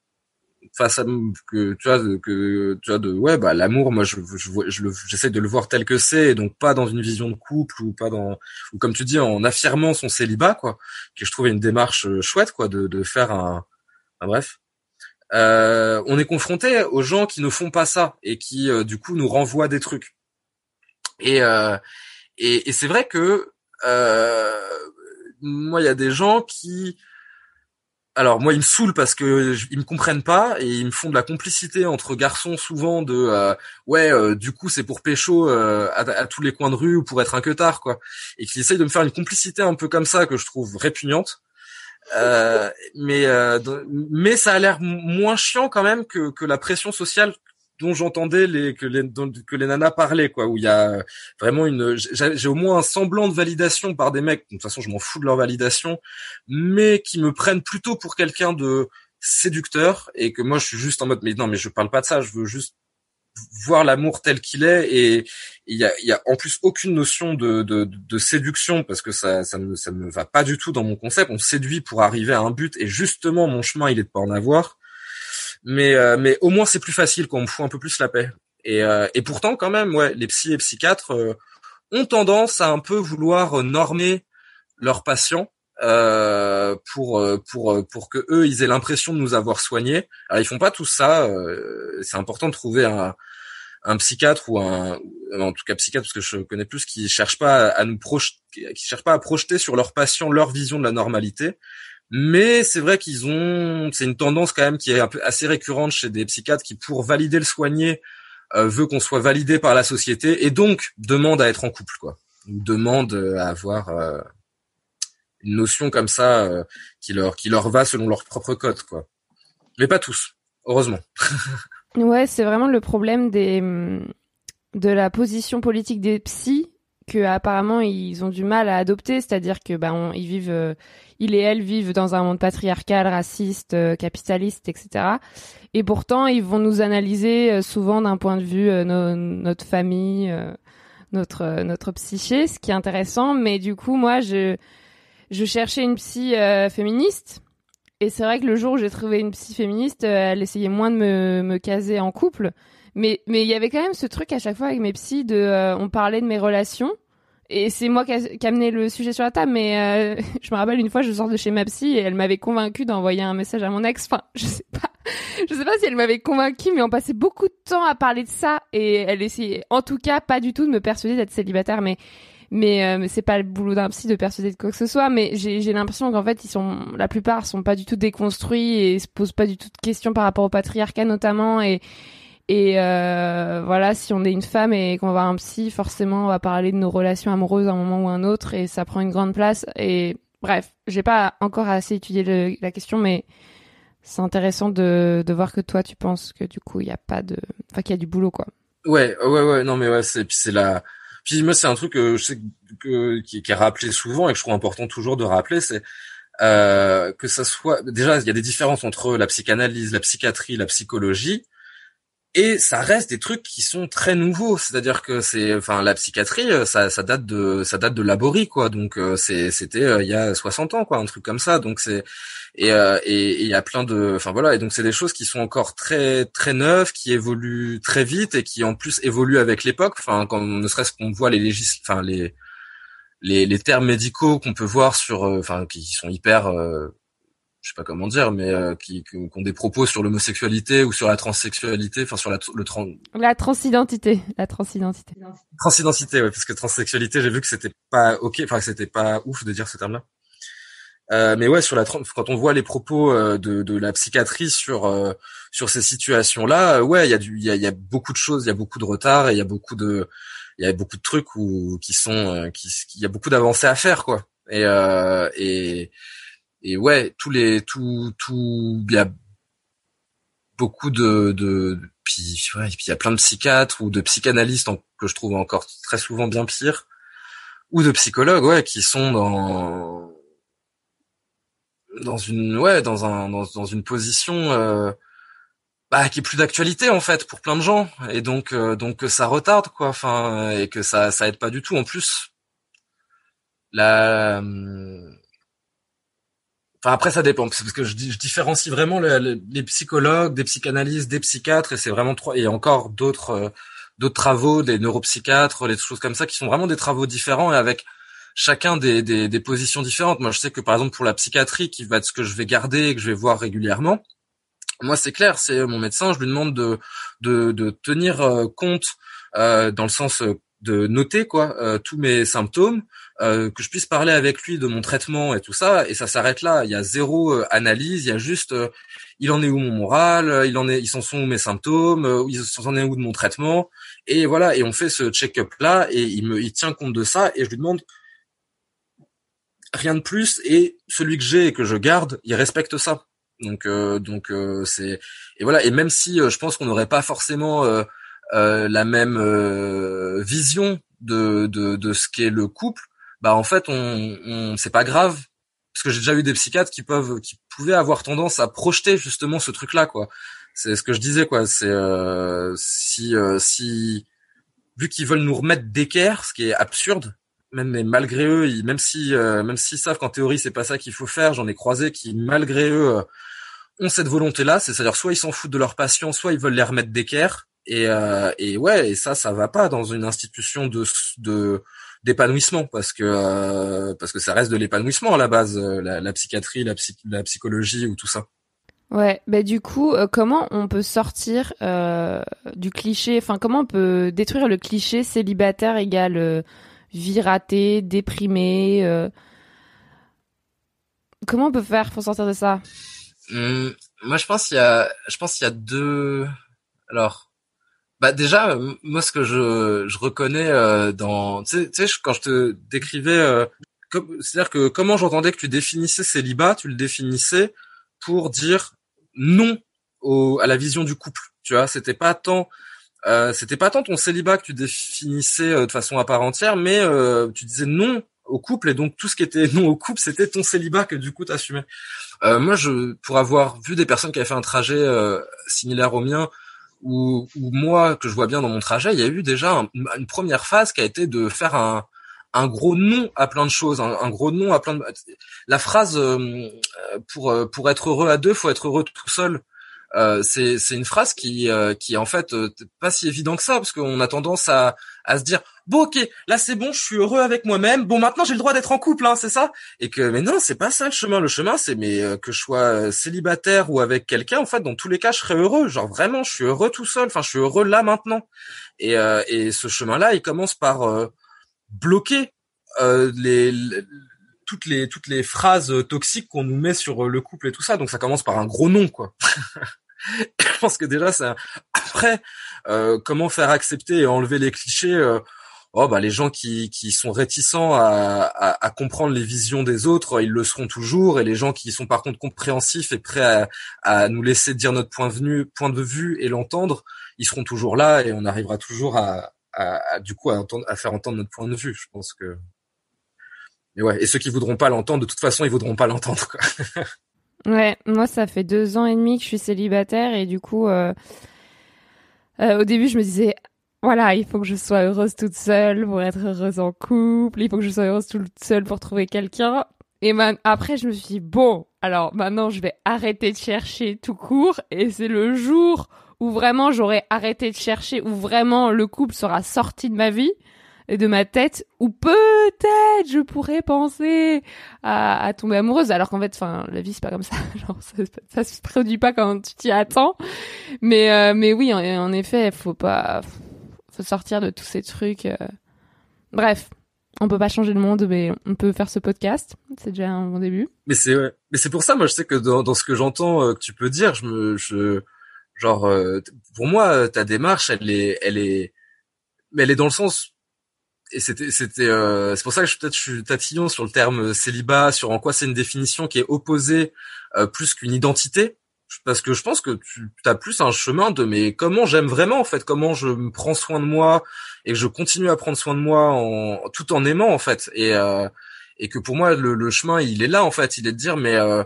face à que tu vois que tu vois de ouais bah l'amour moi je je vois- je j'essaie de le voir tel que c'est et donc pas dans une vision de couple ou pas dans ou comme tu dis en affirmant son célibat quoi que je trouvais une démarche euh, chouette quoi de de faire un, bref. Euh, on est confronté aux gens qui ne font pas ça et qui euh, du coup nous renvoient des trucs. Et euh, et, c'est vrai que moi il y a des gens qui alors moi ils me saoulent parce que je- ils me comprennent pas et ils me font de la complicité entre garçons souvent de ouais du coup c'est pour pécho à, à tous les coins de rue ou pour être un queutard quoi. Et qui essayent de me faire une complicité un peu comme ça que je trouve répugnante euh, mais euh, mais ça a l'air moins chiant quand même que que la pression sociale dont j'entendais les que les que les nanas parlaient quoi où il y a vraiment une j'ai au moins un semblant de validation par des mecs de toute façon je m'en fous de leur validation mais qui me prennent plutôt pour quelqu'un de séducteur et que moi je suis juste en mode mais non mais je parle pas de ça je veux juste voir l'amour tel qu'il est et il y a, y a en plus aucune notion de, de, de séduction parce que ça ça me ça me va pas du tout dans mon concept. On séduit pour arriver à un but et justement mon chemin il est de pas en avoir. Mais euh, mais au moins c'est plus facile quand on me fout un peu plus la paix. Et euh, et pourtant quand même ouais les psys et psychiatres euh, ont tendance à un peu vouloir euh, normer leurs patients euh, pour euh, pour euh, pour que eux ils aient l'impression de nous avoir soignés. Alors ils font pas tout ça. euh, c'est important de trouver un un psychiatre ou un en tout cas psychiatre parce que je connais plus qui cherche pas à nous projeter qui cherche pas à projeter sur leurs patients leur vision de la normalité. Mais c'est vrai qu'ils ont c'est une tendance quand même qui est un peu assez récurrente chez des psychiatres qui pour valider le soigné euh, veut qu'on soit validé par la société et donc demande à être en couple quoi. Demande à avoir euh, une notion comme ça euh, qui leur qui leur va selon leur propre code quoi. Mais pas tous, heureusement. Ouais, c'est vraiment le problème des de la position politique des psys que apparemment ils ont du mal à adopter, c'est-à-dire que on- ils vivent, euh, ils et elles vivent dans un monde patriarcal, raciste, euh, capitaliste, etc. Et pourtant ils vont nous analyser euh, souvent d'un point de vue euh, no- notre famille, euh, notre euh, notre psyché, ce qui est intéressant. Mais du coup moi je je cherchais une psy euh, féministe. Et c'est vrai que le jour où j'ai trouvé une psy féministe, euh, elle essayait moins de me, me caser en couple. Mais mais il y avait quand même ce truc à chaque fois avec mes psys de euh, on parlait de mes relations. Et c'est moi qui, a- amenais le sujet sur la table mais je me rappelle une fois je sors de chez ma psy et elle m'avait convaincue d'envoyer un message à mon ex. Enfin je sais pas. Je sais pas si elle m'avait convaincue mais on passait beaucoup de temps à parler de ça. Et elle essayait en tout cas pas du tout de me persuader d'être célibataire. Mais mais, euh, mais c'est pas le boulot d'un psy de persuader de quoi que ce soit. Mais j'ai l'impression qu'en fait, ils sont, la plupart sont pas du tout déconstruits et se posent pas du tout de questions par rapport au patriarcat notamment. Et, et euh, voilà, si on est une femme et qu'on va voir un psy, forcément, on va parler de nos relations amoureuses à un moment ou un autre et ça prend une grande place. Et bref, j'ai pas encore assez étudié la question, mais c'est intéressant de, de voir que toi, tu penses que du coup, il y a pas de, enfin, qu'il y a du boulot, quoi. Ouais, ouais, ouais, non, mais ouais, c'est, puis c'est la, puis moi, c'est un truc que je sais que, qui, qui est rappelé souvent et que je trouve important toujours de rappeler, c'est, euh, que ça soit, déjà, il y a des différences entre la psychanalyse, la psychiatrie, la psychologie, et ça reste des trucs qui sont très nouveaux. C'est-à-dire que c'est, enfin, la psychiatrie, euh, ça, ça date de, ça date de Laborie, quoi. Donc, euh, c'est, c'était euh, il y a 60 ans, quoi, un truc comme ça. Donc, c'est, et euh, et il y a plein de, enfin voilà. Et donc, c'est des choses qui sont encore très, très neuves, qui évoluent très vite et qui en plus évoluent avec l'époque. Enfin, quand ne serait-ce qu'on voit les légis, enfin les les, les termes médicaux qu'on peut voir sur, euh, enfin, qui sont hyper euh, je sais pas comment dire, mais euh, qui, qui ont des propos sur l'homosexualité ou sur la transsexualité, enfin sur la, le trans, La transidentité, la transidentité. transidentité, ouais, parce que transsexualité, j'ai vu que c'était pas ok, enfin que c'était pas ouf de dire ce terme-là. Euh, mais ouais, sur la trans- quand on voit les propos euh, de, de la psychiatrie sur euh, sur ces situations-là, euh, ouais, il y a du, il y a, y a beaucoup de choses, il y a beaucoup de retard et il y a beaucoup de, il y a beaucoup de trucs où qui sont, euh, qui, il y a beaucoup d'avancées à faire, quoi. Et euh, et et ouais, tous les, tout, tout, il y a beaucoup de, de, puis ouais, il y a plein de psychiatres ou de psychanalystes que je trouve encore très souvent bien pire, ou de psychologues, ouais, qui sont dans dans une ouais dans un dans, dans une position euh, bah, qui est plus d'actualité en fait pour plein de gens. Et donc euh, donc ça retarde quoi enfin et que ça ça aide pas du tout. En plus la hum, Enfin après ça dépend parce que je, je différencie vraiment le- le- les psychologues, des psychanalystes, des psychiatres et c'est vraiment trois et encore d'autres euh, d'autres travaux, des neuropsychiatres, des choses comme ça qui sont vraiment des travaux différents et avec chacun des, des, des positions différentes. Moi je sais que par exemple pour la psychiatrie qui va être ce que je vais garder et que je vais voir régulièrement, moi c'est clair, c'est mon médecin, je lui demande de de, de tenir euh, compte euh, dans le sens euh, de noter quoi euh, tous mes symptômes euh, que je puisse parler avec lui de mon traitement et tout ça, et ça s'arrête là. Il y a zéro euh, analyse, il y a juste euh, il en est où mon moral, euh, il en est, ils s'en sont où mes symptômes, euh, ils s'en est où de mon traitement, et voilà. Et on fait ce check-up là, et il me, il tient compte de ça, et je lui demande rien de plus. Et celui que j'ai et que je garde, il respecte ça. Donc, donc c'est et voilà. Et même si je pense qu'on n'aurait pas forcément la même euh, vision de, de, de ce qu'est le couple, bah en fait on, on c'est pas grave parce que j'ai déjà eu des psychiatres qui peuvent qui pouvaient avoir tendance à projeter justement ce truc là quoi. C'est ce que je disais quoi. C'est euh, si euh, si vu qu'ils veulent nous remettre d'équerre, ce qui est absurde. Même mais malgré eux, ils, même si euh, même s'ils savent qu'en théorie c'est pas ça qu'il faut faire, j'en ai croisé qui malgré eux euh, ont cette volonté-là, c'est-à-dire soit ils s'en foutent de leurs patients, soit ils veulent les remettre d'équerre. Et, euh, et ouais, et ça, ça va pas dans une institution de de d'épanouissement parce que euh, parce que ça reste de l'épanouissement à la base, euh, la, la psychiatrie, la, psy- la psychologie ou tout ça. Ouais, bah du coup, euh, comment on peut sortir euh, du cliché, enfin comment on peut détruire le cliché célibataire égale euh, vie ratée, déprimée euh, Comment on peut faire pour sortir de ça? Hum, moi, je pense qu'il y a, je pense qu'il y a deux. Alors, bah déjà, euh, moi, ce que je, je reconnais euh, dans, tu sais, quand je te décrivais, euh, c'est-à-dire que comment j'entendais que tu définissais célibat, tu le définissais pour dire non au, à la vision du couple. Tu vois, c'était pas tant, euh, c'était pas tant ton célibat que tu définissais euh, de façon à part entière, mais euh, tu disais non au couple et donc tout ce qui était non au couple, c'était ton célibat que du coup t'assumais. Euh, moi, je, pour avoir vu des personnes qui avaient fait un trajet euh, similaire au mien, ou moi que je vois bien dans mon trajet, il y a eu déjà un- une première phase qui a été de faire un, un gros non à plein de choses, un, gros non à plein de. La phrase euh, euh, pour euh, pour être heureux à deux, faut être heureux tout seul. Euh, c'est une phrase qui euh, qui est en fait pas si évident que ça parce qu'on a tendance à à se dire bon ok là c'est bon je suis heureux avec moi-même bon maintenant j'ai le droit d'être en couple hein c'est ça? Et que mais non c'est pas ça le chemin le chemin c'est mais euh, que je sois euh, célibataire ou avec quelqu'un en fait dans tous les cas je serais heureux genre vraiment je suis heureux tout seul enfin je suis heureux là maintenant et euh, et ce chemin là il commence par euh, bloquer euh, les, les- toutes les toutes les phrases toxiques qu'on nous met sur le couple et tout ça. Donc ça commence par un gros nom quoi. Je pense que déjà ça. Après, euh, comment faire accepter et enlever les clichés euh, Oh bah les gens qui qui sont réticents à, à, à comprendre les visions des autres, ils le seront toujours, et les gens qui sont par contre compréhensifs et prêts à, à nous laisser dire notre point de vue, point de vue et l'entendre, ils seront toujours là et on arrivera toujours à, à, du coup à, entendre, à faire entendre notre point de vue. Je pense que. Et ouais. Et ceux qui voudront pas l'entendre, de toute façon, ils voudront pas l'entendre. Ouais, moi ça fait deux ans et demi que je suis célibataire et du coup, euh, euh, au début je me disais, voilà, il faut que je sois heureuse toute seule pour être heureuse en couple, il faut que je sois heureuse toute seule pour trouver quelqu'un. Et man, après je me suis dit, bon, alors maintenant je vais arrêter de chercher tout court et c'est le jour où vraiment j'aurai arrêté de chercher, où vraiment le couple sera sorti de ma vie et de ma tête, où peut-être je pourrais penser à, à tomber amoureuse. Alors qu'en fait enfin la vie c'est pas comme ça. Genre ça, se produit pas quand tu t'y attends. Mais euh, mais oui en, en effet faut pas sortir de tous ces trucs euh. bref on peut pas changer le monde mais on peut faire ce podcast c'est déjà un bon début Mais c'est ouais. mais c'est pour ça moi je sais que dans, dans ce que j'entends euh, que tu peux dire, je me je genre euh, pour moi euh, ta démarche elle est elle est mais elle est dans le sens et c'était c'était euh, c'est pour ça que je peut-être je suis tatillon sur le terme célibat sur en quoi c'est une définition qui est opposée euh, plus qu'une identité parce que je pense que tu as plus un chemin de mais comment j'aime vraiment en fait comment je me prends soin de moi et que je continue à prendre soin de moi en tout en aimant en fait. Et euh, et que pour moi le, le chemin il est là en fait il est de dire mais euh,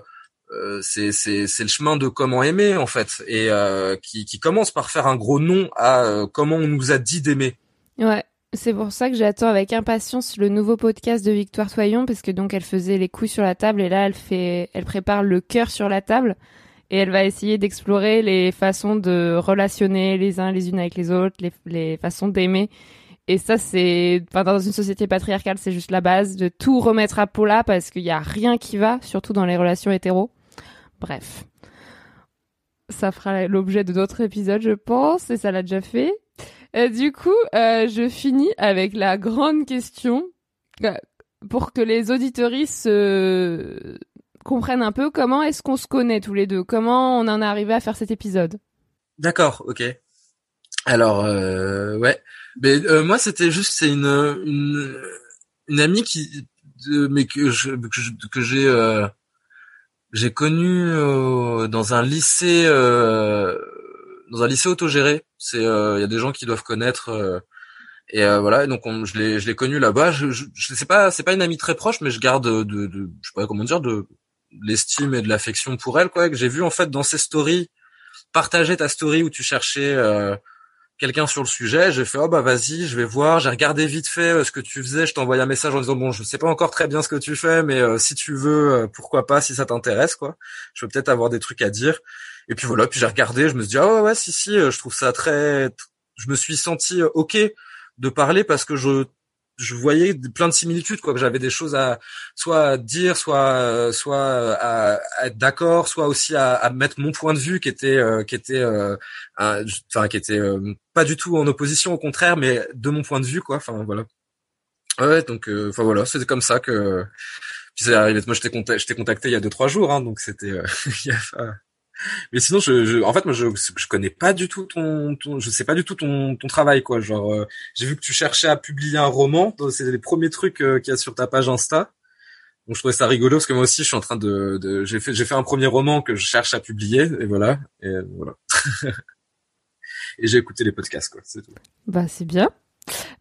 euh, c'est c'est le chemin de comment aimer en fait. Et euh, qui qui commence par faire un gros nom à euh, comment on nous a dit d'aimer. Ouais c'est pour ça que j'attends avec impatience le nouveau podcast de Victoire Toyon parce que donc elle faisait les couilles sur la table et là elle fait elle prépare le cœur sur la table et elle va essayer d'explorer les façons de relationner les uns les unes avec les autres, les, les façons d'aimer. Et ça, c'est, enfin, dans une société patriarcale, c'est juste la base de tout remettre à plat parce qu'il y a rien qui va, surtout dans les relations hétéros. Bref. Ça fera l'objet de d'autres épisodes, je pense, et ça l'a déjà fait. Euh, du coup, euh, je finis avec la grande question euh, pour que les auditoristes euh, comprennent un peu comment est-ce qu'on se connaît tous les deux, comment on en est arrivé à faire cet épisode. D'accord, ok. Alors, euh, ouais. Mais euh, moi, c'était juste, c'est une, une une amie qui, de, mais que je que j'ai euh, j'ai connu euh, dans un lycée euh, dans un lycée autogéré. C'est euh, il y a des gens qui doivent connaître. et voilà, donc on, je l'ai je l'ai connu là-bas. Je, je, je sais pas, c'est pas une amie très proche, mais je garde de, de, je sais pas comment dire de l'estime et de l'affection pour elle quoi. Que j'ai vu en fait dans ses stories partager ta story où tu cherchais euh, quelqu'un sur le sujet. J'ai fait oh bah vas-y, je vais voir. J'ai regardé vite fait euh, ce que tu faisais. Je t'ai envoyé un message en disant bon, je sais pas encore très bien ce que tu fais, mais euh, si tu veux, euh, pourquoi pas, si ça t'intéresse quoi. Je peux peut-être avoir des trucs à dire. Et puis voilà. Puis j'ai regardé. Je me suis dit ah ouais ouais si si. euh, Je trouve ça très. Je me suis senti ok de parler parce que je je voyais plein de similitudes quoi que j'avais des choses à soit à dire soit euh, soit euh, à, à être d'accord soit aussi à, à mettre mon point de vue qui était euh, qui était euh, enfin qui était euh, pas du tout en opposition au contraire mais de mon point de vue quoi enfin voilà. Ouais donc euh, enfin voilà c'était comme ça que puis c'est arrivé moi je t'ai contacté, je t'ai contacté il y a deux trois jours hein, donc c'était mais sinon je, je en fait moi je je connais pas du tout ton, ton je sais pas du tout ton ton travail quoi. Genre euh, j'ai vu que tu cherchais à publier un roman. C'est les premiers trucs euh, qu'il y a sur ta page Insta. Donc je trouvais ça rigolo parce que moi aussi je suis en train de, de j'ai fait j'ai fait un premier roman que je cherche à publier et voilà. Et euh, voilà. Et j'ai écouté les podcasts quoi. C'est tout. Bah c'est bien.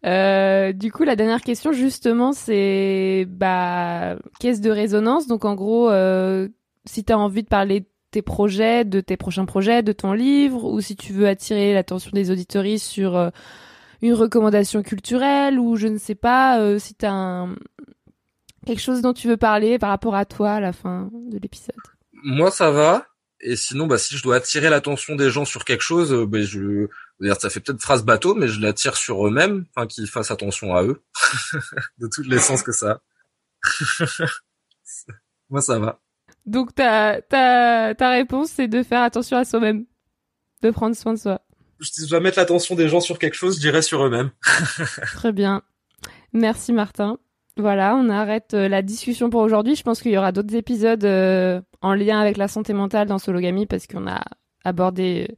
Euh, du coup, la dernière question justement, c'est bah caisse de résonance. Donc en gros, euh, si tu as envie de parler de tes projets, de tes prochains projets, de ton livre, ou si tu veux attirer l'attention des auditoristes sur euh, une recommandation culturelle, ou je ne sais pas, euh, si tu as un... quelque chose dont tu veux parler par rapport à toi à la fin de l'épisode. moi ça va et sinon bah si je dois attirer l'attention des gens sur quelque chose euh, ben je ça fait peut-être phrase bateau, mais je l'attire sur eux-mêmes, enfin qu'ils fassent attention à eux, de tous les sens que ça a. Moi, ça va. Donc ta, ta, ta réponse, c'est de faire attention à soi-même, de prendre soin de soi. Je dois mettre l'attention des gens sur quelque chose, je dirais sur eux-mêmes. Très bien. Merci Martin. Voilà, on arrête euh, la discussion pour aujourd'hui. Je pense qu'il y aura d'autres épisodes euh, en lien avec la santé mentale dans Sologamy parce qu'on a abordé euh,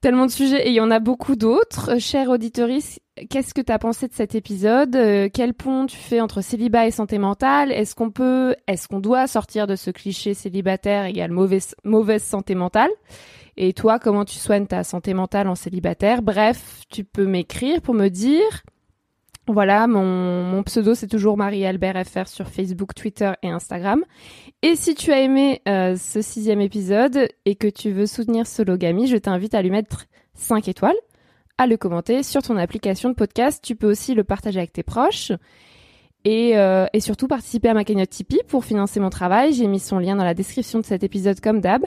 tellement de sujets et il y en a beaucoup d'autres. Euh, Chère auditorice, qu'est-ce que tu as pensé de cet épisode? Euh, Quel pont tu fais entre célibat et santé mentale? Est-ce qu'on peut, est-ce qu'on doit sortir de ce cliché célibataire égale mauvaise, mauvaise santé mentale? Et toi, comment tu soignes ta santé mentale en célibataire? Bref, tu peux m'écrire pour me dire. Voilà, mon, mon pseudo c'est toujours Marie-Albert FR sur Facebook, Twitter et Instagram. Et si tu as aimé euh, ce sixième épisode et que tu veux soutenir Sologamy, je t'invite à lui mettre 5 étoiles, à le commenter sur ton application de podcast. Tu peux aussi le partager avec tes proches. Et, euh, et surtout participer à ma cagnotte Tipeee pour financer mon travail. J'ai mis son lien dans la description de cet épisode comme d'hab.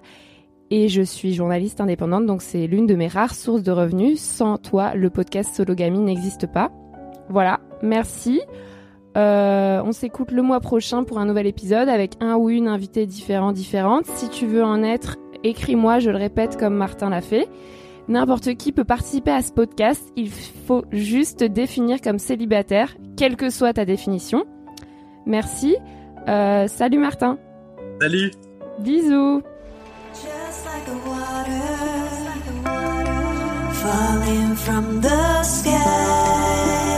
Et je suis journaliste indépendante, donc c'est l'une de mes rares sources de revenus. Sans toi, le podcast Sologamy n'existe pas. Voilà, merci. Euh, on s'écoute le mois prochain pour un nouvel épisode avec un ou une invitée différent, différente. Si tu veux en être, écris-moi, je le répète comme Martin l'a fait. N'importe qui peut participer à ce podcast. Il faut juste te définir comme célibataire, quelle que soit ta définition. Merci. Euh, salut Martin. Salut. Bisous. Just like the water falling from the sky.